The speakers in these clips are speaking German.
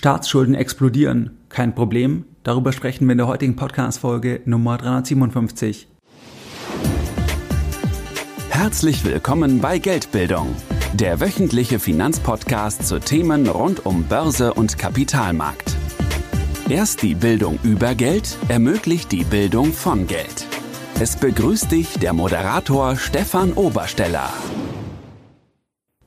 Staatsschulden explodieren. Kein Problem. Darüber sprechen wir in der heutigen Podcast-Folge Nummer 357. Herzlich willkommen bei Geldbildung, der wöchentliche Finanzpodcast zu Themen rund um Börse und Kapitalmarkt. Erst die Bildung über Geld ermöglicht die Bildung von Geld. Es begrüßt dich der Moderator Stefan Obersteller.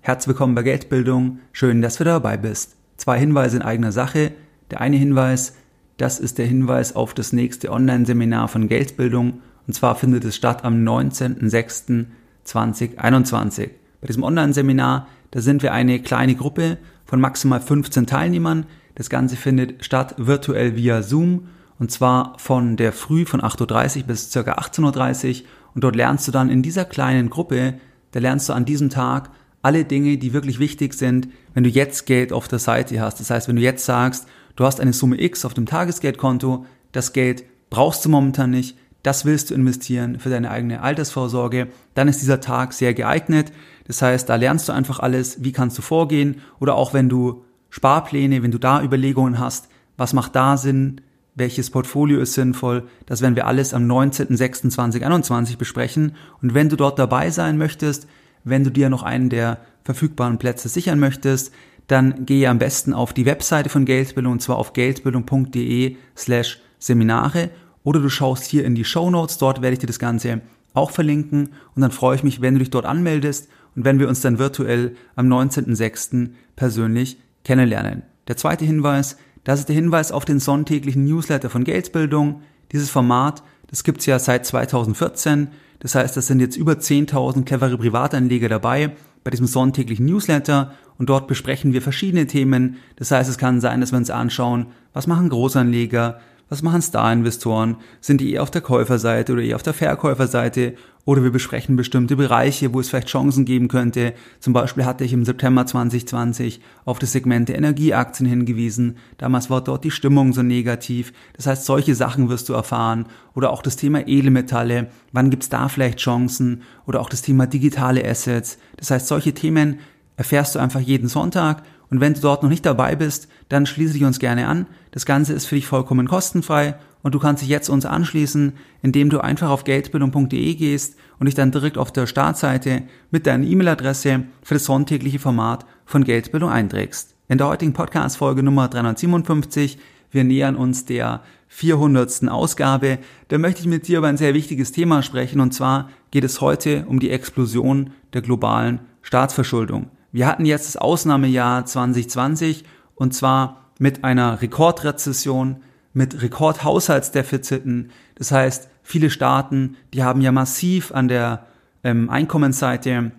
Herzlich willkommen bei Geldbildung. Schön, dass du dabei bist. Zwei Hinweise in eigener Sache. Der eine Hinweis, das ist der Hinweis auf das nächste Online-Seminar von Geldbildung. Und zwar findet es statt am 19.06.2021. Bei diesem Online-Seminar, da sind wir eine kleine Gruppe von maximal 15 Teilnehmern. Das Ganze findet statt virtuell via Zoom und zwar von der Früh von 8.30 Uhr bis ca. 18.30 Uhr. Und dort lernst du dann in dieser kleinen Gruppe, da lernst du an diesem Tag alle Dinge, die wirklich wichtig sind, wenn du jetzt Geld auf der Seite hast. Das heißt, wenn du jetzt sagst, du hast eine Summe X auf dem Tagesgeldkonto, das Geld brauchst du momentan nicht, das willst du investieren für deine eigene Altersvorsorge, dann ist dieser Tag sehr geeignet. Das heißt, da lernst du einfach alles, wie kannst du vorgehen oder auch wenn du Sparpläne, wenn du da Überlegungen hast, was macht da Sinn, welches Portfolio ist sinnvoll, das werden wir alles am 19.06.2021 besprechen. Und wenn du dort dabei sein möchtest, wenn du dir noch einen der verfügbaren Plätze sichern möchtest, dann gehe am besten auf die Webseite von Geldbildung und zwar auf geldbildung.de slash Seminare oder du schaust hier in die Show Notes, dort werde ich dir das Ganze auch verlinken und dann freue ich mich, wenn du dich dort anmeldest und wenn wir uns dann virtuell am 19.06. persönlich kennenlernen. Der zweite Hinweis, das ist der Hinweis auf den sonntäglichen Newsletter von Geldbildung. Dieses Format, das gibt's ja seit 2014. Das heißt, das sind jetzt über 10.000 clevere Privatanleger dabei bei diesem sonntäglichen Newsletter und dort besprechen wir verschiedene Themen. Das heißt, es kann sein, dass wir uns anschauen, was machen Großanleger, was machen Star-Investoren? Sind die eher auf der Käuferseite oder eher auf der Verkäuferseite? Oder wir besprechen bestimmte Bereiche, wo es vielleicht Chancen geben könnte. Zum Beispiel hatte ich im September 2020 auf das Segment der Energieaktien hingewiesen. Damals war dort die Stimmung so negativ. Das heißt, solche Sachen wirst du erfahren. Oder auch das Thema Edelmetalle. Wann gibt's da vielleicht Chancen? Oder auch das Thema digitale Assets. Das heißt, solche Themen erfährst du einfach jeden Sonntag und wenn du dort noch nicht dabei bist, dann schließe dich uns gerne an. Das Ganze ist für dich vollkommen kostenfrei und du kannst dich jetzt uns anschließen, indem du einfach auf geldbildung.de gehst und dich dann direkt auf der Startseite mit deiner E-Mail-Adresse für das sonntägliche Format von Geldbildung einträgst. In der heutigen Podcast-Folge Nummer 357, wir nähern uns der 400. Ausgabe, da möchte ich mit dir über ein sehr wichtiges Thema sprechen und zwar geht es heute um die Explosion der globalen Staatsverschuldung. Wir hatten jetzt das Ausnahmejahr 2020 und zwar mit einer Rekordrezession, mit Rekordhaushaltsdefiziten. Das heißt, viele Staaten, die haben ja massiv an der ähm, Einkommensseite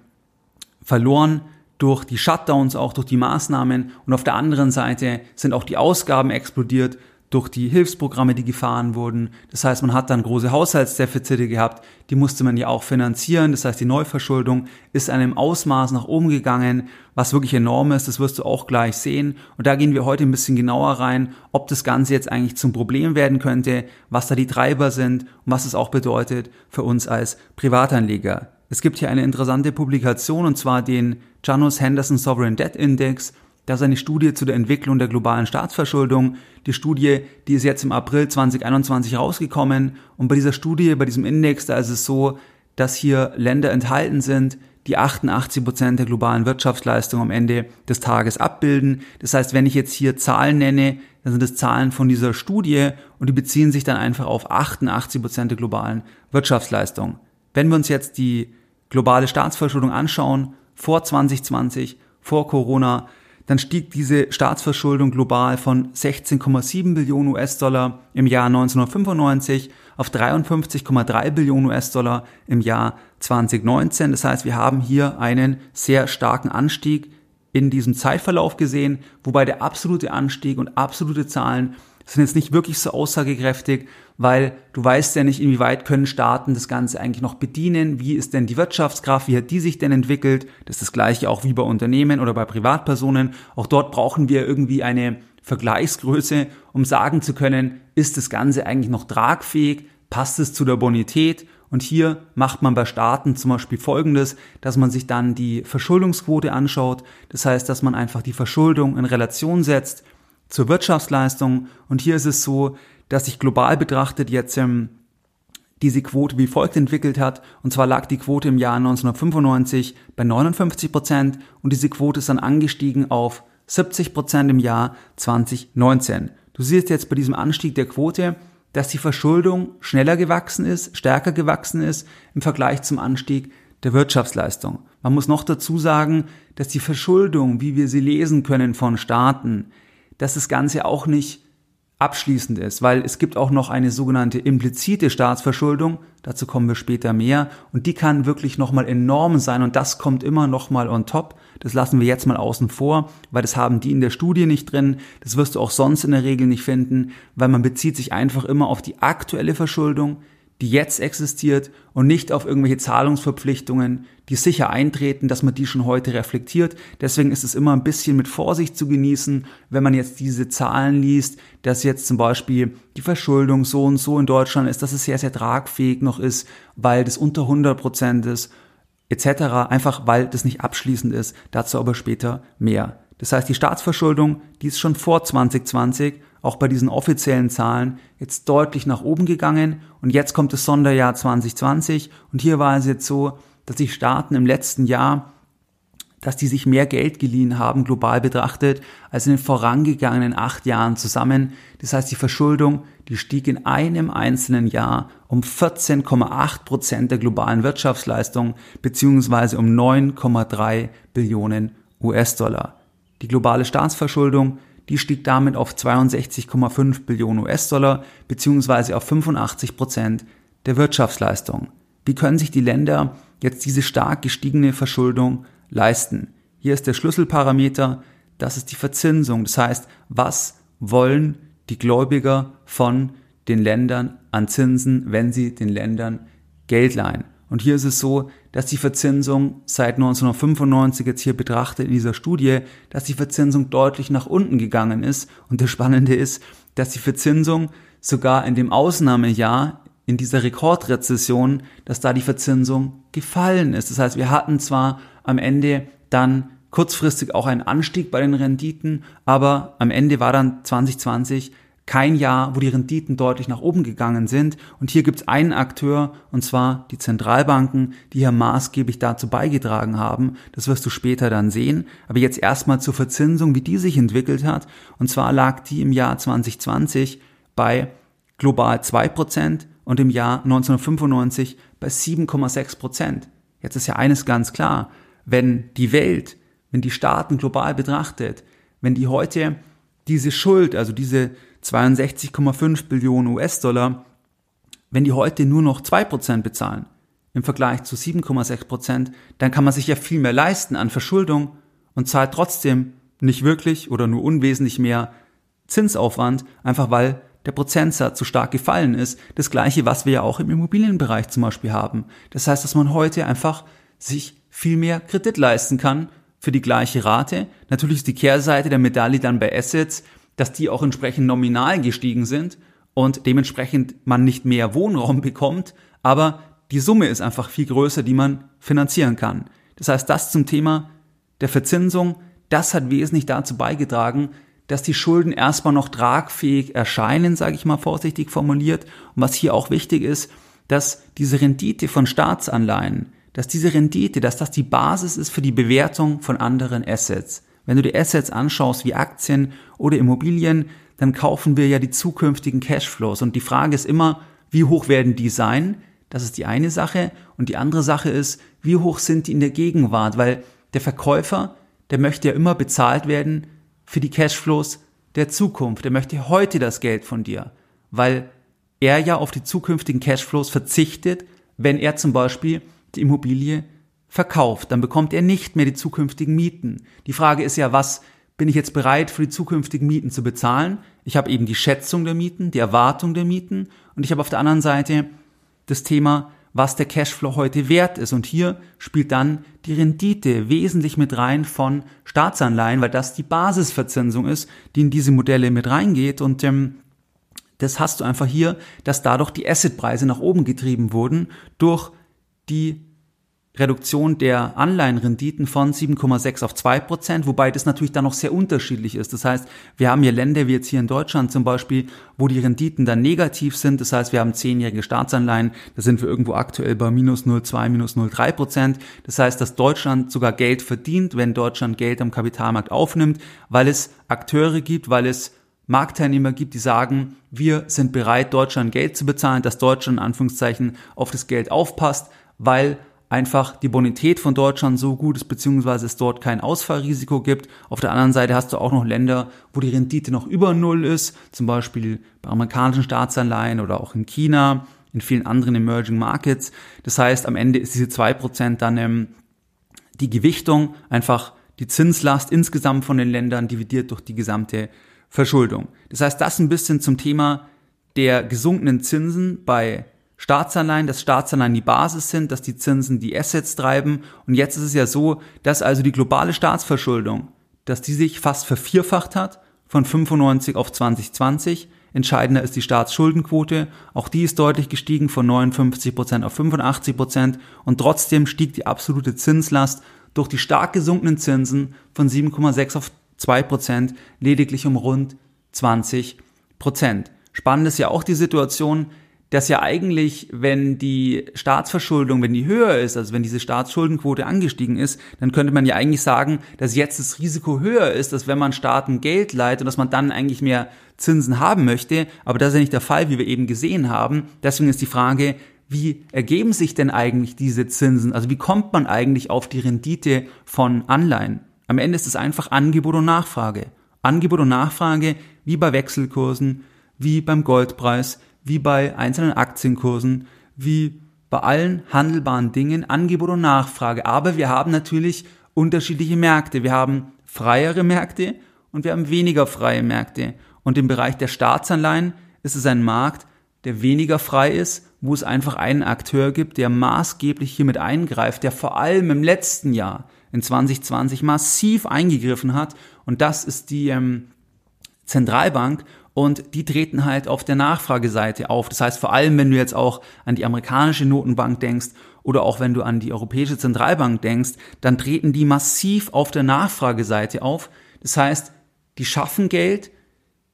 verloren durch die Shutdowns, auch durch die Maßnahmen. Und auf der anderen Seite sind auch die Ausgaben explodiert durch die Hilfsprogramme, die gefahren wurden. Das heißt, man hat dann große Haushaltsdefizite gehabt, die musste man ja auch finanzieren. Das heißt, die Neuverschuldung ist einem Ausmaß nach oben gegangen, was wirklich enorm ist. Das wirst du auch gleich sehen. Und da gehen wir heute ein bisschen genauer rein, ob das Ganze jetzt eigentlich zum Problem werden könnte, was da die Treiber sind und was es auch bedeutet für uns als Privatanleger. Es gibt hier eine interessante Publikation und zwar den Janus Henderson Sovereign Debt Index. Das ist eine Studie zu der Entwicklung der globalen Staatsverschuldung. Die Studie, die ist jetzt im April 2021 rausgekommen. Und bei dieser Studie, bei diesem Index, da ist es so, dass hier Länder enthalten sind, die 88 Prozent der globalen Wirtschaftsleistung am Ende des Tages abbilden. Das heißt, wenn ich jetzt hier Zahlen nenne, dann sind es Zahlen von dieser Studie und die beziehen sich dann einfach auf 88 Prozent der globalen Wirtschaftsleistung. Wenn wir uns jetzt die globale Staatsverschuldung anschauen, vor 2020, vor Corona, dann stieg diese Staatsverschuldung global von 16,7 Billionen US-Dollar im Jahr 1995 auf 53,3 Billionen US-Dollar im Jahr 2019. Das heißt, wir haben hier einen sehr starken Anstieg in diesem Zeitverlauf gesehen, wobei der absolute Anstieg und absolute Zahlen sind jetzt nicht wirklich so aussagekräftig, weil du weißt ja nicht, inwieweit können Staaten das Ganze eigentlich noch bedienen, wie ist denn die Wirtschaftskraft, wie hat die sich denn entwickelt, das ist das gleiche auch wie bei Unternehmen oder bei Privatpersonen, auch dort brauchen wir irgendwie eine Vergleichsgröße, um sagen zu können, ist das Ganze eigentlich noch tragfähig, passt es zu der Bonität? Und hier macht man bei Staaten zum Beispiel Folgendes, dass man sich dann die Verschuldungsquote anschaut. Das heißt, dass man einfach die Verschuldung in Relation setzt zur Wirtschaftsleistung. Und hier ist es so, dass sich global betrachtet jetzt ähm, diese Quote wie folgt entwickelt hat. Und zwar lag die Quote im Jahr 1995 bei 59 Prozent und diese Quote ist dann angestiegen auf 70 Prozent im Jahr 2019. Du siehst jetzt bei diesem Anstieg der Quote, dass die Verschuldung schneller gewachsen ist, stärker gewachsen ist im Vergleich zum Anstieg der Wirtschaftsleistung. Man muss noch dazu sagen, dass die Verschuldung, wie wir sie lesen können von Staaten, dass das Ganze auch nicht abschließend ist, weil es gibt auch noch eine sogenannte implizite Staatsverschuldung, dazu kommen wir später mehr, und die kann wirklich nochmal enorm sein und das kommt immer nochmal on top. Das lassen wir jetzt mal außen vor, weil das haben die in der Studie nicht drin, das wirst du auch sonst in der Regel nicht finden, weil man bezieht sich einfach immer auf die aktuelle Verschuldung, die jetzt existiert und nicht auf irgendwelche Zahlungsverpflichtungen, die sicher eintreten, dass man die schon heute reflektiert. Deswegen ist es immer ein bisschen mit Vorsicht zu genießen, wenn man jetzt diese Zahlen liest, dass jetzt zum Beispiel die Verschuldung so und so in Deutschland ist, dass es sehr, sehr tragfähig noch ist, weil das unter 100 Prozent ist, etc. Einfach weil das nicht abschließend ist. Dazu aber später mehr. Das heißt, die Staatsverschuldung, die ist schon vor 2020 auch bei diesen offiziellen Zahlen jetzt deutlich nach oben gegangen und jetzt kommt das Sonderjahr 2020 und hier war es jetzt so, dass die Staaten im letzten Jahr, dass die sich mehr Geld geliehen haben, global betrachtet, als in den vorangegangenen acht Jahren zusammen. Das heißt, die Verschuldung, die stieg in einem einzelnen Jahr um 14,8 Prozent der globalen Wirtschaftsleistung beziehungsweise um 9,3 Billionen US-Dollar. Die globale Staatsverschuldung die stieg damit auf 62,5 Billionen US-Dollar beziehungsweise auf 85 Prozent der Wirtschaftsleistung. Wie können sich die Länder jetzt diese stark gestiegene Verschuldung leisten? Hier ist der Schlüsselparameter, das ist die Verzinsung. Das heißt, was wollen die Gläubiger von den Ländern an Zinsen, wenn sie den Ländern Geld leihen? Und hier ist es so, dass die Verzinsung seit 1995 jetzt hier betrachtet in dieser Studie, dass die Verzinsung deutlich nach unten gegangen ist. Und das Spannende ist, dass die Verzinsung sogar in dem Ausnahmejahr in dieser Rekordrezession, dass da die Verzinsung gefallen ist. Das heißt, wir hatten zwar am Ende dann kurzfristig auch einen Anstieg bei den Renditen, aber am Ende war dann 2020 kein Jahr, wo die Renditen deutlich nach oben gegangen sind. Und hier gibt es einen Akteur, und zwar die Zentralbanken, die hier maßgeblich dazu beigetragen haben. Das wirst du später dann sehen. Aber jetzt erstmal zur Verzinsung, wie die sich entwickelt hat. Und zwar lag die im Jahr 2020 bei global 2% und im Jahr 1995 bei 7,6%. Jetzt ist ja eines ganz klar. Wenn die Welt, wenn die Staaten global betrachtet, wenn die heute diese Schuld, also diese 62,5 Billionen US-Dollar, wenn die heute nur noch 2% bezahlen im Vergleich zu 7,6%, dann kann man sich ja viel mehr leisten an Verschuldung und zahlt trotzdem nicht wirklich oder nur unwesentlich mehr Zinsaufwand, einfach weil der Prozentsatz zu stark gefallen ist. Das gleiche, was wir ja auch im Immobilienbereich zum Beispiel haben. Das heißt, dass man heute einfach sich viel mehr Kredit leisten kann für die gleiche Rate. Natürlich ist die Kehrseite der Medaille dann bei Assets, dass die auch entsprechend nominal gestiegen sind und dementsprechend man nicht mehr Wohnraum bekommt, aber die Summe ist einfach viel größer, die man finanzieren kann. Das heißt, das zum Thema der Verzinsung, das hat wesentlich dazu beigetragen, dass die Schulden erstmal noch tragfähig erscheinen, sage ich mal vorsichtig formuliert. Und was hier auch wichtig ist, dass diese Rendite von Staatsanleihen, dass diese Rendite, dass das die Basis ist für die Bewertung von anderen Assets. Wenn du die Assets anschaust wie Aktien oder Immobilien, dann kaufen wir ja die zukünftigen Cashflows. Und die Frage ist immer, wie hoch werden die sein? Das ist die eine Sache. Und die andere Sache ist, wie hoch sind die in der Gegenwart? Weil der Verkäufer, der möchte ja immer bezahlt werden für die Cashflows der Zukunft. Der möchte heute das Geld von dir, weil er ja auf die zukünftigen Cashflows verzichtet, wenn er zum Beispiel die Immobilie verkauft, dann bekommt er nicht mehr die zukünftigen Mieten. Die Frage ist ja, was bin ich jetzt bereit für die zukünftigen Mieten zu bezahlen? Ich habe eben die Schätzung der Mieten, die Erwartung der Mieten und ich habe auf der anderen Seite das Thema, was der Cashflow heute wert ist. Und hier spielt dann die Rendite wesentlich mit rein von Staatsanleihen, weil das die Basisverzinsung ist, die in diese Modelle mit reingeht. Und ähm, das hast du einfach hier, dass dadurch die Assetpreise nach oben getrieben wurden durch die Reduktion der Anleihenrenditen von 7,6 auf 2 Prozent, wobei das natürlich dann noch sehr unterschiedlich ist. Das heißt, wir haben hier Länder wie jetzt hier in Deutschland zum Beispiel, wo die Renditen dann negativ sind. Das heißt, wir haben zehnjährige Staatsanleihen, da sind wir irgendwo aktuell bei minus 0,2, minus 0,3 Prozent. Das heißt, dass Deutschland sogar Geld verdient, wenn Deutschland Geld am Kapitalmarkt aufnimmt, weil es Akteure gibt, weil es Marktteilnehmer gibt, die sagen, wir sind bereit, Deutschland Geld zu bezahlen, dass Deutschland in Anführungszeichen auf das Geld aufpasst, weil einfach die Bonität von Deutschland so gut ist, beziehungsweise es dort kein Ausfallrisiko gibt. Auf der anderen Seite hast du auch noch Länder, wo die Rendite noch über Null ist, zum Beispiel bei amerikanischen Staatsanleihen oder auch in China, in vielen anderen Emerging Markets. Das heißt, am Ende ist diese zwei Prozent dann ähm, die Gewichtung, einfach die Zinslast insgesamt von den Ländern dividiert durch die gesamte Verschuldung. Das heißt, das ein bisschen zum Thema der gesunkenen Zinsen bei Staatsanleihen, dass Staatsanleihen die Basis sind, dass die Zinsen die Assets treiben. Und jetzt ist es ja so, dass also die globale Staatsverschuldung, dass die sich fast vervierfacht hat von 95 auf 2020. Entscheidender ist die Staatsschuldenquote. Auch die ist deutlich gestiegen von 59 Prozent auf 85 Prozent. Und trotzdem stieg die absolute Zinslast durch die stark gesunkenen Zinsen von 7,6 auf 2 Prozent lediglich um rund 20 Prozent. Spannend ist ja auch die Situation, dass ja eigentlich, wenn die Staatsverschuldung, wenn die höher ist, also wenn diese Staatsschuldenquote angestiegen ist, dann könnte man ja eigentlich sagen, dass jetzt das Risiko höher ist, dass wenn man Staaten Geld leiht und dass man dann eigentlich mehr Zinsen haben möchte. Aber das ist ja nicht der Fall, wie wir eben gesehen haben. Deswegen ist die Frage, wie ergeben sich denn eigentlich diese Zinsen? Also wie kommt man eigentlich auf die Rendite von Anleihen? Am Ende ist es einfach Angebot und Nachfrage. Angebot und Nachfrage, wie bei Wechselkursen, wie beim Goldpreis, wie bei einzelnen Aktienkursen, wie bei allen handelbaren Dingen Angebot und Nachfrage. Aber wir haben natürlich unterschiedliche Märkte. Wir haben freiere Märkte und wir haben weniger freie Märkte. Und im Bereich der Staatsanleihen ist es ein Markt, der weniger frei ist, wo es einfach einen Akteur gibt, der maßgeblich hiermit eingreift, der vor allem im letzten Jahr in 2020 massiv eingegriffen hat. Und das ist die ähm, Zentralbank und die treten halt auf der Nachfrageseite auf. Das heißt, vor allem, wenn du jetzt auch an die amerikanische Notenbank denkst oder auch wenn du an die Europäische Zentralbank denkst, dann treten die massiv auf der Nachfrageseite auf. Das heißt, die schaffen Geld,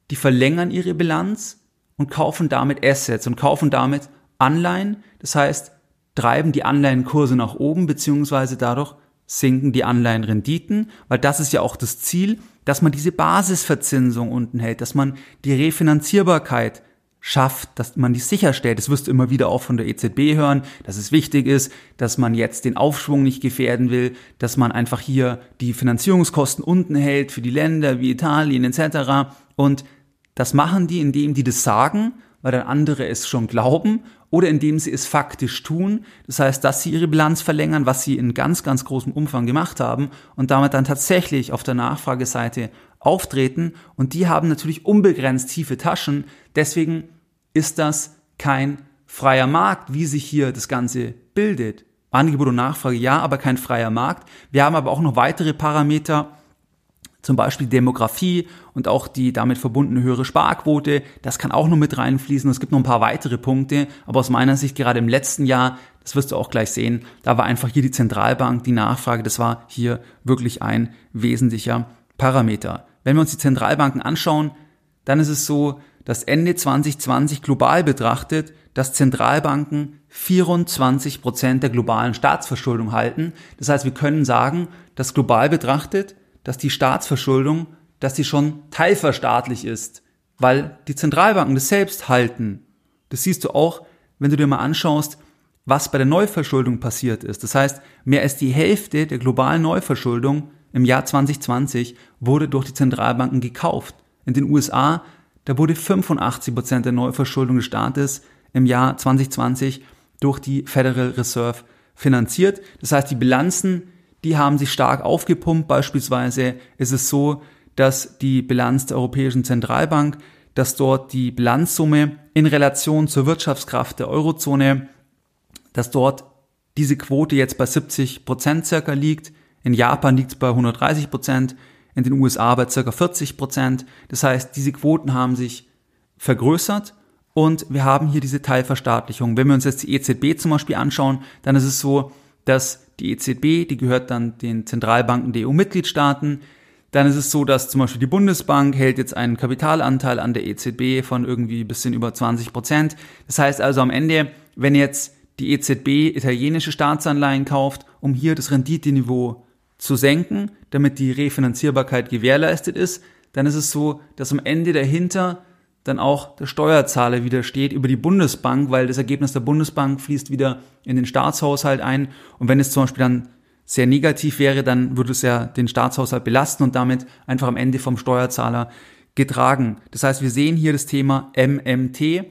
die verlängern ihre Bilanz und kaufen damit Assets und kaufen damit Anleihen. Das heißt, treiben die Anleihenkurse nach oben, beziehungsweise dadurch sinken die Anleihenrenditen, weil das ist ja auch das Ziel, dass man diese Basisverzinsung unten hält, dass man die Refinanzierbarkeit schafft, dass man die sicherstellt. Das wirst du immer wieder auch von der EZB hören, dass es wichtig ist, dass man jetzt den Aufschwung nicht gefährden will, dass man einfach hier die Finanzierungskosten unten hält für die Länder wie Italien etc. Und das machen die, indem die das sagen, weil dann andere es schon glauben oder indem sie es faktisch tun. Das heißt, dass sie ihre Bilanz verlängern, was sie in ganz, ganz großem Umfang gemacht haben und damit dann tatsächlich auf der Nachfrageseite auftreten. Und die haben natürlich unbegrenzt tiefe Taschen. Deswegen ist das kein freier Markt, wie sich hier das Ganze bildet. Angebot und Nachfrage ja, aber kein freier Markt. Wir haben aber auch noch weitere Parameter, zum Beispiel Demografie und auch die damit verbundene höhere Sparquote, das kann auch noch mit reinfließen. Es gibt noch ein paar weitere Punkte, aber aus meiner Sicht gerade im letzten Jahr, das wirst du auch gleich sehen, da war einfach hier die Zentralbank, die Nachfrage, das war hier wirklich ein wesentlicher Parameter. Wenn wir uns die Zentralbanken anschauen, dann ist es so, dass Ende 2020 global betrachtet, dass Zentralbanken 24 Prozent der globalen Staatsverschuldung halten. Das heißt, wir können sagen, dass global betrachtet dass die Staatsverschuldung, dass die schon teilverstaatlich ist, weil die Zentralbanken das selbst halten. Das siehst du auch, wenn du dir mal anschaust, was bei der Neuverschuldung passiert ist. Das heißt, mehr als die Hälfte der globalen Neuverschuldung im Jahr 2020 wurde durch die Zentralbanken gekauft. In den USA, da wurde 85 Prozent der Neuverschuldung des Staates im Jahr 2020 durch die Federal Reserve finanziert. Das heißt, die Bilanzen die haben sich stark aufgepumpt. Beispielsweise ist es so, dass die Bilanz der Europäischen Zentralbank, dass dort die Bilanzsumme in Relation zur Wirtschaftskraft der Eurozone, dass dort diese Quote jetzt bei 70 Prozent circa liegt. In Japan liegt es bei 130 Prozent, in den USA bei circa 40 Prozent. Das heißt, diese Quoten haben sich vergrößert und wir haben hier diese Teilverstaatlichung. Wenn wir uns jetzt die EZB zum Beispiel anschauen, dann ist es so, dass die EZB, die gehört dann den Zentralbanken der EU-Mitgliedstaaten. Dann ist es so, dass zum Beispiel die Bundesbank hält jetzt einen Kapitalanteil an der EZB von irgendwie bisschen über 20 Prozent. Das heißt also am Ende, wenn jetzt die EZB italienische Staatsanleihen kauft, um hier das Renditeniveau zu senken, damit die Refinanzierbarkeit gewährleistet ist, dann ist es so, dass am Ende dahinter dann auch der Steuerzahler wieder steht über die Bundesbank, weil das Ergebnis der Bundesbank fließt wieder in den Staatshaushalt ein. Und wenn es zum Beispiel dann sehr negativ wäre, dann würde es ja den Staatshaushalt belasten und damit einfach am Ende vom Steuerzahler getragen. Das heißt, wir sehen hier das Thema MMT,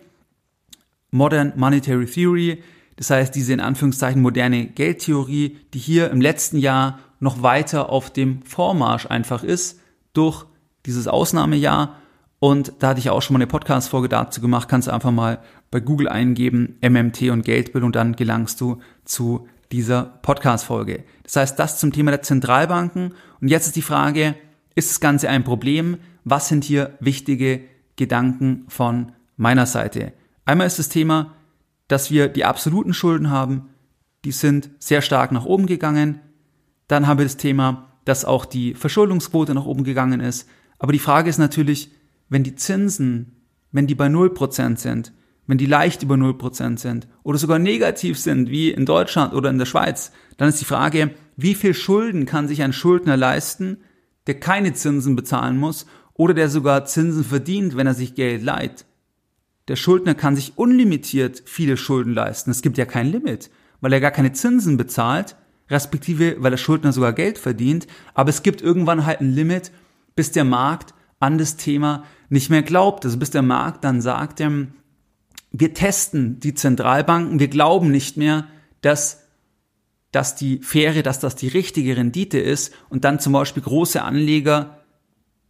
Modern Monetary Theory, das heißt diese in Anführungszeichen moderne Geldtheorie, die hier im letzten Jahr noch weiter auf dem Vormarsch einfach ist durch dieses Ausnahmejahr und da hatte ich auch schon mal eine Podcast-Folge dazu gemacht, kannst du einfach mal bei Google eingeben, MMT und Geldbildung, dann gelangst du zu dieser Podcast-Folge. Das heißt, das zum Thema der Zentralbanken. Und jetzt ist die Frage, ist das Ganze ein Problem? Was sind hier wichtige Gedanken von meiner Seite? Einmal ist das Thema, dass wir die absoluten Schulden haben, die sind sehr stark nach oben gegangen. Dann haben wir das Thema, dass auch die Verschuldungsquote nach oben gegangen ist. Aber die Frage ist natürlich, wenn die Zinsen, wenn die bei 0% sind, wenn die leicht über 0% sind oder sogar negativ sind, wie in Deutschland oder in der Schweiz, dann ist die Frage, wie viel Schulden kann sich ein Schuldner leisten, der keine Zinsen bezahlen muss oder der sogar Zinsen verdient, wenn er sich Geld leiht. Der Schuldner kann sich unlimitiert viele Schulden leisten. Es gibt ja kein Limit, weil er gar keine Zinsen bezahlt, respektive weil der Schuldner sogar Geld verdient. Aber es gibt irgendwann halt ein Limit, bis der Markt an das Thema nicht mehr glaubt. Also bis der Markt dann sagt, ähm, wir testen die Zentralbanken, wir glauben nicht mehr, dass dass die faire, dass das die richtige Rendite ist und dann zum Beispiel große Anleger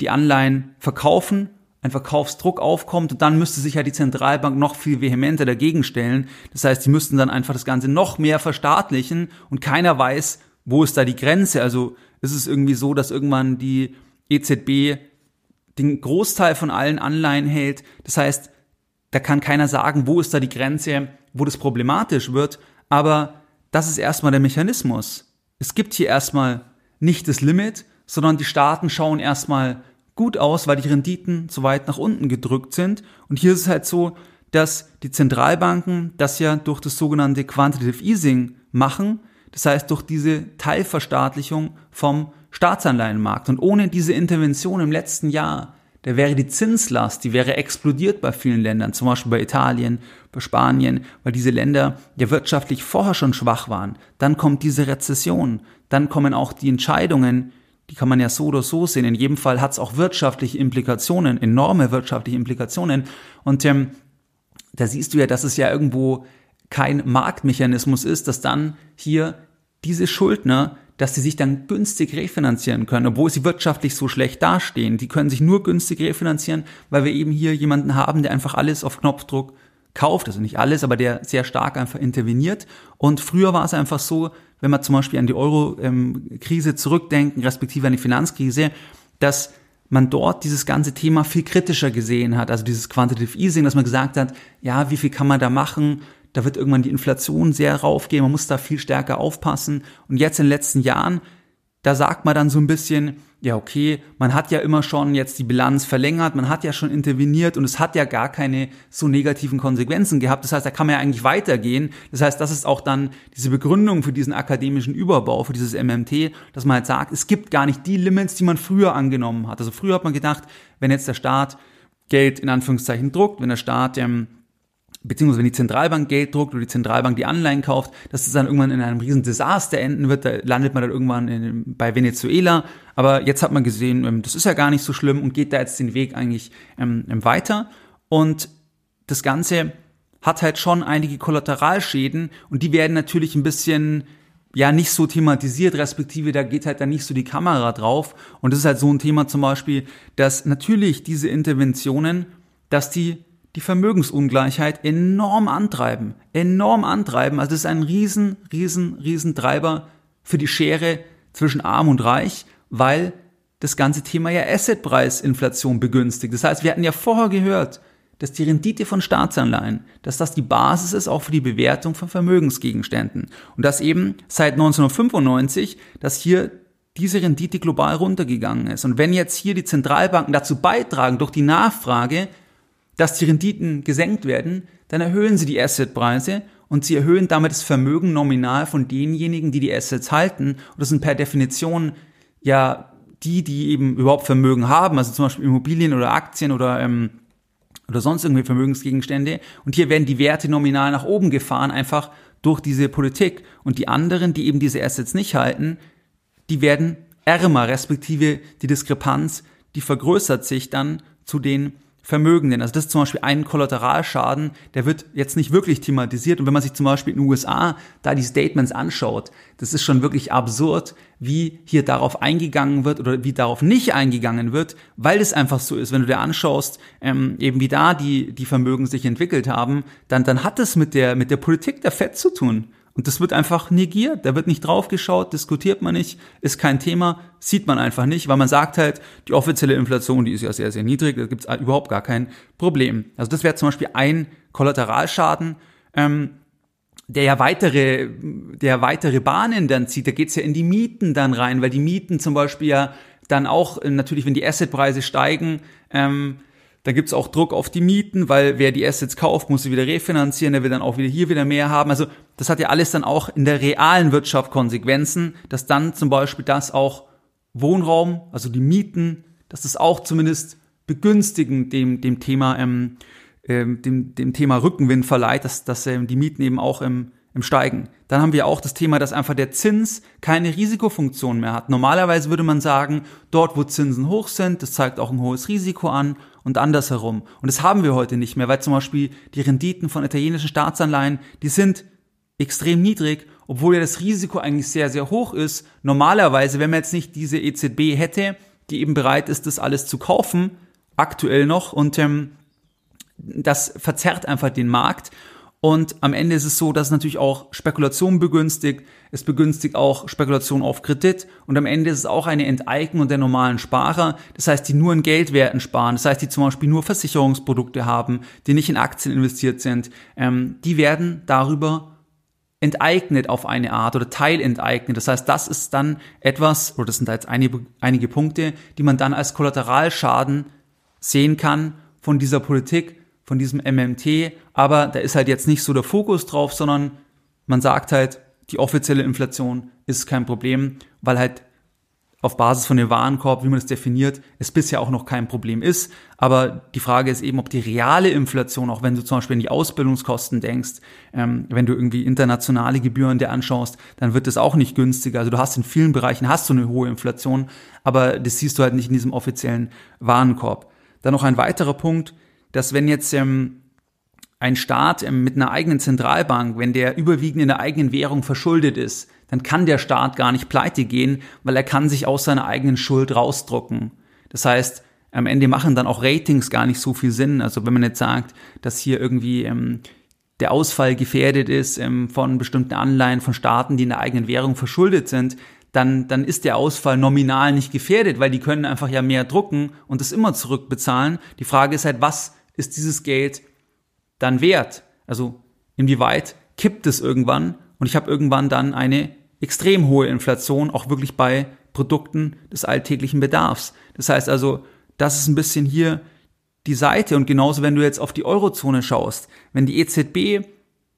die Anleihen verkaufen, ein Verkaufsdruck aufkommt und dann müsste sich ja die Zentralbank noch viel vehementer dagegen stellen. Das heißt, die müssten dann einfach das Ganze noch mehr verstaatlichen und keiner weiß, wo ist da die Grenze. Also ist es irgendwie so, dass irgendwann die EZB den Großteil von allen Anleihen hält. Das heißt, da kann keiner sagen, wo ist da die Grenze, wo das problematisch wird. Aber das ist erstmal der Mechanismus. Es gibt hier erstmal nicht das Limit, sondern die Staaten schauen erstmal gut aus, weil die Renditen zu weit nach unten gedrückt sind. Und hier ist es halt so, dass die Zentralbanken das ja durch das sogenannte Quantitative Easing machen. Das heißt, durch diese Teilverstaatlichung vom Staatsanleihenmarkt. Und ohne diese Intervention im letzten Jahr, da wäre die Zinslast, die wäre explodiert bei vielen Ländern, zum Beispiel bei Italien, bei Spanien, weil diese Länder ja wirtschaftlich vorher schon schwach waren. Dann kommt diese Rezession, dann kommen auch die Entscheidungen, die kann man ja so oder so sehen. In jedem Fall hat es auch wirtschaftliche Implikationen, enorme wirtschaftliche Implikationen. Und ähm, da siehst du ja, dass es ja irgendwo kein Marktmechanismus ist, dass dann hier diese Schuldner dass sie sich dann günstig refinanzieren können, obwohl sie wirtschaftlich so schlecht dastehen. Die können sich nur günstig refinanzieren, weil wir eben hier jemanden haben, der einfach alles auf Knopfdruck kauft, also nicht alles, aber der sehr stark einfach interveniert. Und früher war es einfach so, wenn wir zum Beispiel an die Euro-Krise zurückdenken, respektive an die Finanzkrise, dass man dort dieses ganze Thema viel kritischer gesehen hat, also dieses Quantitative Easing, dass man gesagt hat, ja, wie viel kann man da machen? Da wird irgendwann die Inflation sehr raufgehen, man muss da viel stärker aufpassen. Und jetzt in den letzten Jahren, da sagt man dann so ein bisschen, ja, okay, man hat ja immer schon jetzt die Bilanz verlängert, man hat ja schon interveniert und es hat ja gar keine so negativen Konsequenzen gehabt. Das heißt, da kann man ja eigentlich weitergehen. Das heißt, das ist auch dann diese Begründung für diesen akademischen Überbau, für dieses MMT, dass man halt sagt, es gibt gar nicht die Limits, die man früher angenommen hat. Also früher hat man gedacht, wenn jetzt der Staat Geld in Anführungszeichen druckt, wenn der Staat ähm, beziehungsweise wenn die Zentralbank Geld druckt oder die Zentralbank die Anleihen kauft, dass es dann irgendwann in einem riesen Desaster enden wird, da landet man dann irgendwann in, bei Venezuela. Aber jetzt hat man gesehen, ähm, das ist ja gar nicht so schlimm und geht da jetzt den Weg eigentlich ähm, ähm, weiter. Und das Ganze hat halt schon einige Kollateralschäden und die werden natürlich ein bisschen ja nicht so thematisiert, respektive da geht halt dann nicht so die Kamera drauf. Und das ist halt so ein Thema zum Beispiel, dass natürlich diese Interventionen, dass die die Vermögensungleichheit enorm antreiben. Enorm antreiben. Also das ist ein riesen, riesen, riesen Treiber für die Schere zwischen arm und reich, weil das ganze Thema ja Assetpreisinflation begünstigt. Das heißt, wir hatten ja vorher gehört, dass die Rendite von Staatsanleihen, dass das die Basis ist auch für die Bewertung von Vermögensgegenständen. Und dass eben seit 1995, dass hier diese Rendite global runtergegangen ist. Und wenn jetzt hier die Zentralbanken dazu beitragen, durch die Nachfrage, dass die Renditen gesenkt werden, dann erhöhen sie die Assetpreise und sie erhöhen damit das Vermögen nominal von denjenigen, die die Assets halten. Und das sind per Definition ja die, die eben überhaupt Vermögen haben, also zum Beispiel Immobilien oder Aktien oder ähm, oder sonst irgendwie Vermögensgegenstände. Und hier werden die Werte nominal nach oben gefahren, einfach durch diese Politik. Und die anderen, die eben diese Assets nicht halten, die werden ärmer, respektive die Diskrepanz, die vergrößert sich dann zu den Vermögenden. Also das ist zum Beispiel ein Kollateralschaden, der wird jetzt nicht wirklich thematisiert. Und wenn man sich zum Beispiel in den USA da die Statements anschaut, das ist schon wirklich absurd, wie hier darauf eingegangen wird oder wie darauf nicht eingegangen wird, weil es einfach so ist. Wenn du dir anschaust, ähm, eben wie da die, die Vermögen sich entwickelt haben, dann, dann hat es mit der, mit der Politik der FED zu tun. Und das wird einfach negiert, da wird nicht draufgeschaut, diskutiert man nicht, ist kein Thema, sieht man einfach nicht, weil man sagt halt, die offizielle Inflation, die ist ja sehr, sehr niedrig, da gibt es überhaupt gar kein Problem. Also das wäre zum Beispiel ein Kollateralschaden, ähm, der ja weitere, der weitere Bahnen dann zieht, da geht's ja in die Mieten dann rein, weil die Mieten zum Beispiel ja dann auch, natürlich, wenn die Assetpreise steigen, ähm, da gibt's auch Druck auf die Mieten, weil wer die Assets kauft, muss sie wieder refinanzieren, der will dann auch wieder hier wieder mehr haben. Also das hat ja alles dann auch in der realen Wirtschaft Konsequenzen, dass dann zum Beispiel das auch Wohnraum, also die Mieten, dass das auch zumindest begünstigen dem, dem Thema, ähm, ähm, dem, dem Thema Rückenwind verleiht, dass, dass ähm, die Mieten eben auch im, im Steigen. Dann haben wir auch das Thema, dass einfach der Zins keine Risikofunktion mehr hat. Normalerweise würde man sagen, dort wo Zinsen hoch sind, das zeigt auch ein hohes Risiko an und andersherum. Und das haben wir heute nicht mehr, weil zum Beispiel die Renditen von italienischen Staatsanleihen, die sind extrem niedrig, obwohl ja das Risiko eigentlich sehr, sehr hoch ist. Normalerweise, wenn man jetzt nicht diese EZB hätte, die eben bereit ist, das alles zu kaufen, aktuell noch, und ähm, das verzerrt einfach den Markt. Und am Ende ist es so, dass es natürlich auch Spekulation begünstigt. Es begünstigt auch Spekulation auf Kredit. Und am Ende ist es auch eine Enteignung der normalen Sparer. Das heißt, die nur in Geldwerten sparen. Das heißt, die zum Beispiel nur Versicherungsprodukte haben, die nicht in Aktien investiert sind. Ähm, die werden darüber enteignet auf eine Art oder teilenteignet. Das heißt, das ist dann etwas, oder das sind da jetzt einige, einige Punkte, die man dann als Kollateralschaden sehen kann von dieser Politik, von diesem MMT, aber da ist halt jetzt nicht so der Fokus drauf, sondern man sagt halt, die offizielle Inflation ist kein Problem, weil halt auf Basis von dem Warenkorb, wie man es definiert, es bisher auch noch kein Problem ist. Aber die Frage ist eben, ob die reale Inflation, auch wenn du zum Beispiel in die Ausbildungskosten denkst, ähm, wenn du irgendwie internationale Gebühren dir anschaust, dann wird es auch nicht günstiger. Also du hast in vielen Bereichen hast du eine hohe Inflation, aber das siehst du halt nicht in diesem offiziellen Warenkorb. Dann noch ein weiterer Punkt, dass wenn jetzt ähm, ein Staat ähm, mit einer eigenen Zentralbank, wenn der überwiegend in der eigenen Währung verschuldet ist, dann kann der Staat gar nicht pleite gehen, weil er kann sich aus seiner eigenen Schuld rausdrucken. Das heißt, am Ende machen dann auch Ratings gar nicht so viel Sinn. Also wenn man jetzt sagt, dass hier irgendwie ähm, der Ausfall gefährdet ist ähm, von bestimmten Anleihen von Staaten, die in der eigenen Währung verschuldet sind, dann, dann ist der Ausfall nominal nicht gefährdet, weil die können einfach ja mehr drucken und es immer zurückbezahlen. Die Frage ist halt, was ist dieses Geld dann wert? Also inwieweit kippt es irgendwann und ich habe irgendwann dann eine extrem hohe Inflation, auch wirklich bei Produkten des alltäglichen Bedarfs. Das heißt also, das ist ein bisschen hier die Seite und genauso wenn du jetzt auf die Eurozone schaust, wenn die EZB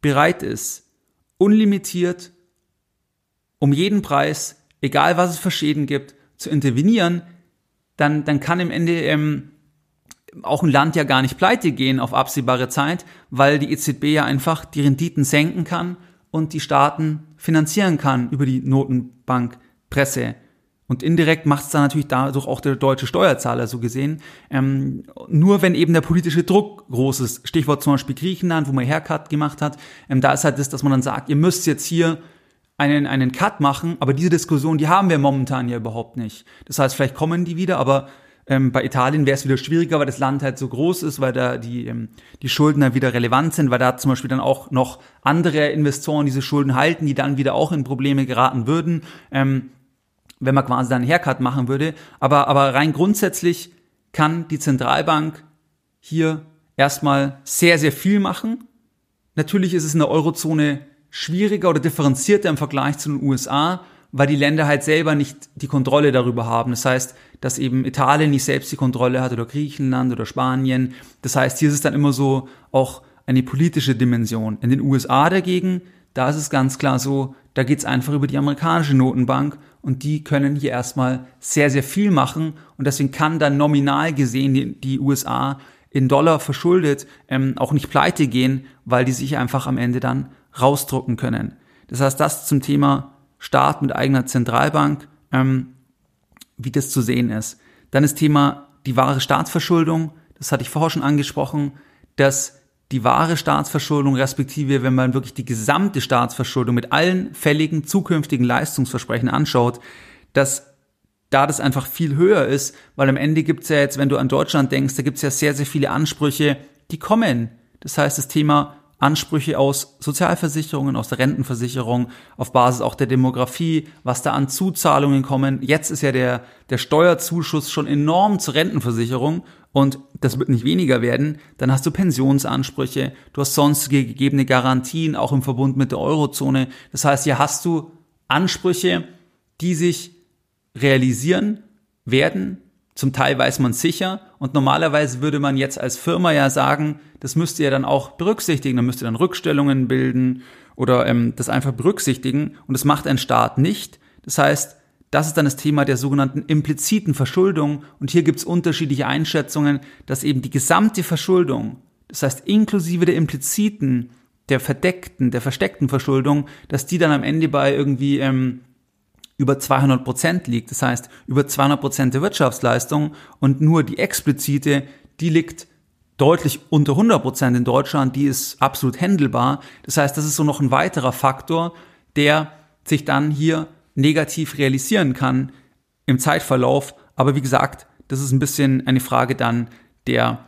bereit ist, unlimitiert um jeden Preis, egal was es für Schäden gibt, zu intervenieren, dann, dann kann im Ende ähm, auch ein Land ja gar nicht pleite gehen auf absehbare Zeit, weil die EZB ja einfach die Renditen senken kann und die Staaten finanzieren kann über die Notenbankpresse. Und indirekt macht es dann natürlich dadurch auch der deutsche Steuerzahler so gesehen. Ähm, nur wenn eben der politische Druck groß ist, Stichwort zum Beispiel Griechenland, wo man Haircut gemacht hat, ähm, da ist halt das, dass man dann sagt, ihr müsst jetzt hier einen, einen Cut machen, aber diese Diskussion, die haben wir momentan ja überhaupt nicht. Das heißt, vielleicht kommen die wieder, aber ähm, bei Italien wäre es wieder schwieriger, weil das Land halt so groß ist, weil da die, ähm, die Schulden dann wieder relevant sind, weil da zum Beispiel dann auch noch andere Investoren diese Schulden halten, die dann wieder auch in Probleme geraten würden, ähm, wenn man quasi dann einen Haircut machen würde. Aber, aber rein grundsätzlich kann die Zentralbank hier erstmal sehr, sehr viel machen. Natürlich ist es in der Eurozone schwieriger oder differenzierter im Vergleich zu den USA, weil die Länder halt selber nicht die Kontrolle darüber haben. Das heißt, dass eben Italien nicht selbst die Kontrolle hat oder Griechenland oder Spanien. Das heißt, hier ist es dann immer so auch eine politische Dimension. In den USA dagegen, da ist es ganz klar so, da geht es einfach über die amerikanische Notenbank und die können hier erstmal sehr, sehr viel machen und deswegen kann dann nominal gesehen die, die USA in Dollar verschuldet ähm, auch nicht pleite gehen, weil die sich einfach am Ende dann rausdrucken können. Das heißt, das zum Thema Staat mit eigener Zentralbank, ähm, wie das zu sehen ist. Dann das Thema die wahre Staatsverschuldung, das hatte ich vorher schon angesprochen, dass die wahre Staatsverschuldung, respektive wenn man wirklich die gesamte Staatsverschuldung mit allen fälligen zukünftigen Leistungsversprechen anschaut, dass da das einfach viel höher ist, weil am Ende gibt's ja jetzt, wenn du an Deutschland denkst, da gibt's ja sehr, sehr viele Ansprüche, die kommen. Das heißt, das Thema Ansprüche aus Sozialversicherungen, aus der Rentenversicherung, auf Basis auch der Demografie, was da an Zuzahlungen kommen. Jetzt ist ja der, der Steuerzuschuss schon enorm zur Rentenversicherung und das wird nicht weniger werden. Dann hast du Pensionsansprüche, du hast sonstige gegebene Garantien, auch im Verbund mit der Eurozone. Das heißt, hier hast du Ansprüche, die sich realisieren werden. Zum Teil weiß man sicher und normalerweise würde man jetzt als Firma ja sagen, das müsst ihr dann auch berücksichtigen, dann müsst ihr dann Rückstellungen bilden oder ähm, das einfach berücksichtigen. Und das macht ein Staat nicht. Das heißt, das ist dann das Thema der sogenannten impliziten Verschuldung. Und hier gibt es unterschiedliche Einschätzungen, dass eben die gesamte Verschuldung, das heißt inklusive der impliziten, der verdeckten, der versteckten Verschuldung, dass die dann am Ende bei irgendwie ähm, über 200 Prozent liegt. Das heißt, über 200 Prozent der Wirtschaftsleistung und nur die explizite, die liegt deutlich unter 100 Prozent in Deutschland, die ist absolut händelbar. Das heißt, das ist so noch ein weiterer Faktor, der sich dann hier negativ realisieren kann im Zeitverlauf. Aber wie gesagt, das ist ein bisschen eine Frage dann der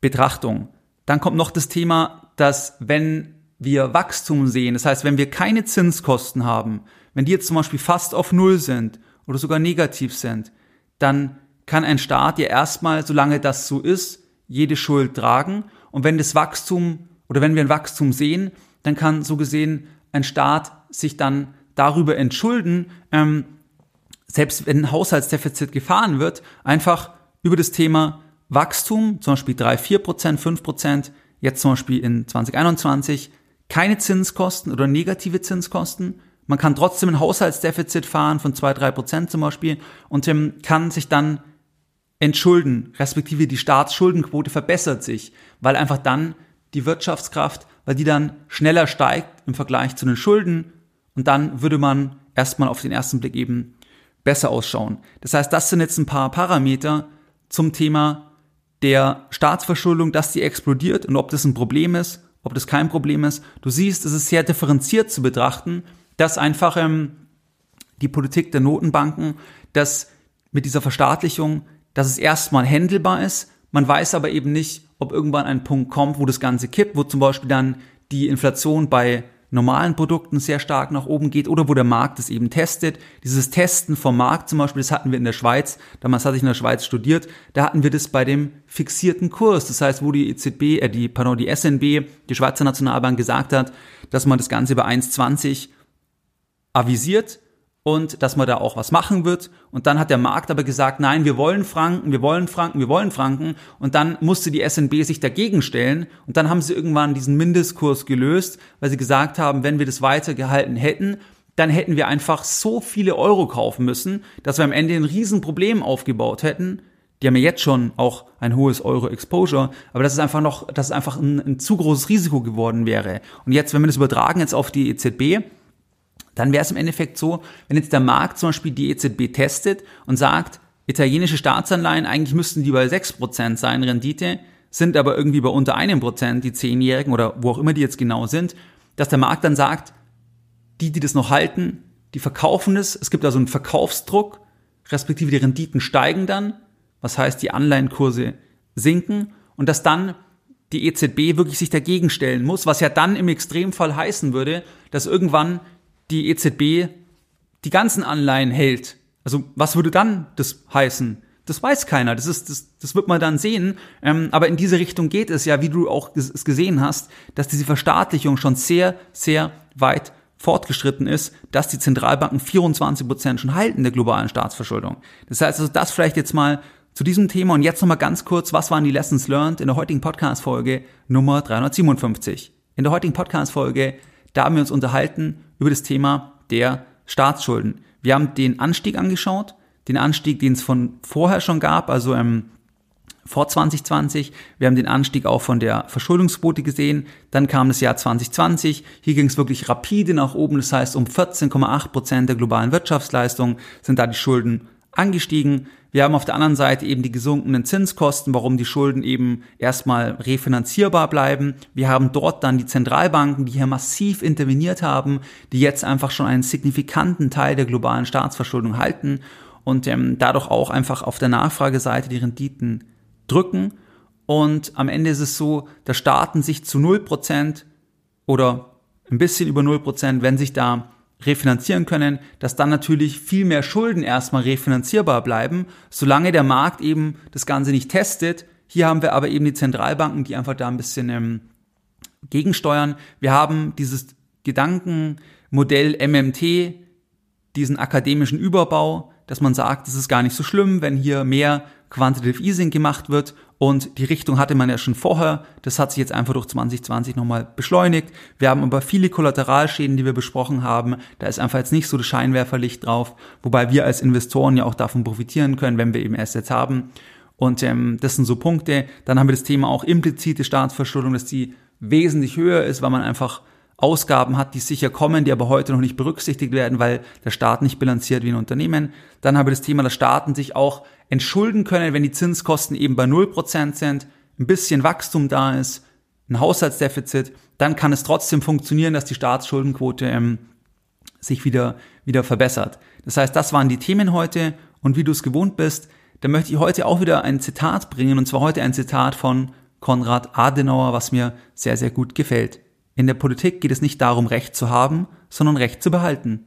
Betrachtung. Dann kommt noch das Thema, dass wenn wir Wachstum sehen, das heißt, wenn wir keine Zinskosten haben, wenn die jetzt zum Beispiel fast auf Null sind oder sogar negativ sind, dann kann ein Staat ja erstmal, solange das so ist, jede Schuld tragen. Und wenn das Wachstum oder wenn wir ein Wachstum sehen, dann kann so gesehen ein Staat sich dann darüber entschulden, ähm, selbst wenn ein Haushaltsdefizit gefahren wird, einfach über das Thema Wachstum, zum Beispiel 3, 4 Prozent, 5 Prozent, jetzt zum Beispiel in 2021, keine Zinskosten oder negative Zinskosten. Man kann trotzdem ein Haushaltsdefizit fahren von 2, 3 Prozent zum Beispiel und ähm, kann sich dann entschulden, respektive die Staatsschuldenquote verbessert sich, weil einfach dann die Wirtschaftskraft, weil die dann schneller steigt im Vergleich zu den Schulden und dann würde man erstmal auf den ersten Blick eben besser ausschauen. Das heißt, das sind jetzt ein paar Parameter zum Thema der Staatsverschuldung, dass die explodiert und ob das ein Problem ist, ob das kein Problem ist. Du siehst, es ist sehr differenziert zu betrachten, dass einfach ähm, die Politik der Notenbanken, dass mit dieser Verstaatlichung dass es erstmal händelbar ist. Man weiß aber eben nicht, ob irgendwann ein Punkt kommt, wo das Ganze kippt, wo zum Beispiel dann die Inflation bei normalen Produkten sehr stark nach oben geht oder wo der Markt es eben testet. Dieses Testen vom Markt zum Beispiel, das hatten wir in der Schweiz, damals hatte ich in der Schweiz studiert, da hatten wir das bei dem fixierten Kurs. Das heißt, wo die EZB, äh, die, pardon, die SNB, die Schweizer Nationalbank gesagt hat, dass man das Ganze bei 1,20 avisiert und dass man da auch was machen wird. Und dann hat der Markt aber gesagt, nein, wir wollen Franken, wir wollen Franken, wir wollen Franken. Und dann musste die SNB sich dagegen stellen. Und dann haben sie irgendwann diesen Mindestkurs gelöst, weil sie gesagt haben, wenn wir das weitergehalten hätten, dann hätten wir einfach so viele Euro kaufen müssen, dass wir am Ende ein Riesenproblem aufgebaut hätten. Die haben ja jetzt schon auch ein hohes Euro-Exposure, aber das ist einfach noch, das ist einfach ein, ein zu großes Risiko geworden wäre. Und jetzt, wenn wir das übertragen jetzt auf die EZB, dann wäre es im Endeffekt so, wenn jetzt der Markt zum Beispiel die EZB testet und sagt, italienische Staatsanleihen, eigentlich müssten die bei 6% sein, Rendite, sind aber irgendwie bei unter einem Prozent, die Zehnjährigen oder wo auch immer die jetzt genau sind, dass der Markt dann sagt, die, die das noch halten, die verkaufen es, es gibt also einen Verkaufsdruck, respektive die Renditen steigen dann, was heißt, die Anleihenkurse sinken. Und dass dann die EZB wirklich sich dagegen stellen muss, was ja dann im Extremfall heißen würde, dass irgendwann die EZB die ganzen Anleihen hält. Also was würde dann das heißen? das weiß keiner. Das ist, das, das wird man dann sehen. Ähm, aber in diese Richtung geht es ja, wie du auch es gesehen hast, dass diese Verstaatlichung schon sehr, sehr weit fortgeschritten ist, dass die Zentralbanken 24 Prozent schon halten der globalen Staatsverschuldung. Das heißt also, das vielleicht jetzt mal zu diesem Thema und jetzt nochmal ganz kurz, was waren die Lessons learned in der heutigen Podcast-Folge Nummer 357? In der heutigen Podcast-Folge, da haben wir uns unterhalten über das Thema der Staatsschulden. Wir haben den Anstieg angeschaut, den Anstieg, den es von vorher schon gab, also ähm, vor 2020. Wir haben den Anstieg auch von der Verschuldungsquote gesehen. Dann kam das Jahr 2020. Hier ging es wirklich rapide nach oben. Das heißt, um 14,8 Prozent der globalen Wirtschaftsleistung sind da die Schulden angestiegen. Wir haben auf der anderen Seite eben die gesunkenen Zinskosten, warum die Schulden eben erstmal refinanzierbar bleiben. Wir haben dort dann die Zentralbanken, die hier massiv interveniert haben, die jetzt einfach schon einen signifikanten Teil der globalen Staatsverschuldung halten und ähm, dadurch auch einfach auf der Nachfrageseite die Renditen drücken. Und am Ende ist es so, da starten sich zu 0% oder ein bisschen über 0%, wenn sich da refinanzieren können, dass dann natürlich viel mehr Schulden erstmal refinanzierbar bleiben, solange der Markt eben das Ganze nicht testet. Hier haben wir aber eben die Zentralbanken, die einfach da ein bisschen ähm, gegensteuern. Wir haben dieses Gedankenmodell MMT, diesen akademischen Überbau, dass man sagt, es ist gar nicht so schlimm, wenn hier mehr Quantitative Easing gemacht wird und die Richtung hatte man ja schon vorher. Das hat sich jetzt einfach durch 2020 nochmal beschleunigt. Wir haben aber viele Kollateralschäden, die wir besprochen haben. Da ist einfach jetzt nicht so das Scheinwerferlicht drauf, wobei wir als Investoren ja auch davon profitieren können, wenn wir eben Assets haben. Und ähm, das sind so Punkte. Dann haben wir das Thema auch implizite Staatsverschuldung, dass die wesentlich höher ist, weil man einfach Ausgaben hat, die sicher kommen, die aber heute noch nicht berücksichtigt werden, weil der Staat nicht bilanziert wie ein Unternehmen. Dann haben wir das Thema, dass Staaten sich auch entschulden können, wenn die Zinskosten eben bei 0% sind, ein bisschen Wachstum da ist, ein Haushaltsdefizit, dann kann es trotzdem funktionieren, dass die Staatsschuldenquote ähm, sich wieder, wieder verbessert. Das heißt, das waren die Themen heute und wie du es gewohnt bist, da möchte ich heute auch wieder ein Zitat bringen und zwar heute ein Zitat von Konrad Adenauer, was mir sehr, sehr gut gefällt. In der Politik geht es nicht darum, Recht zu haben, sondern Recht zu behalten.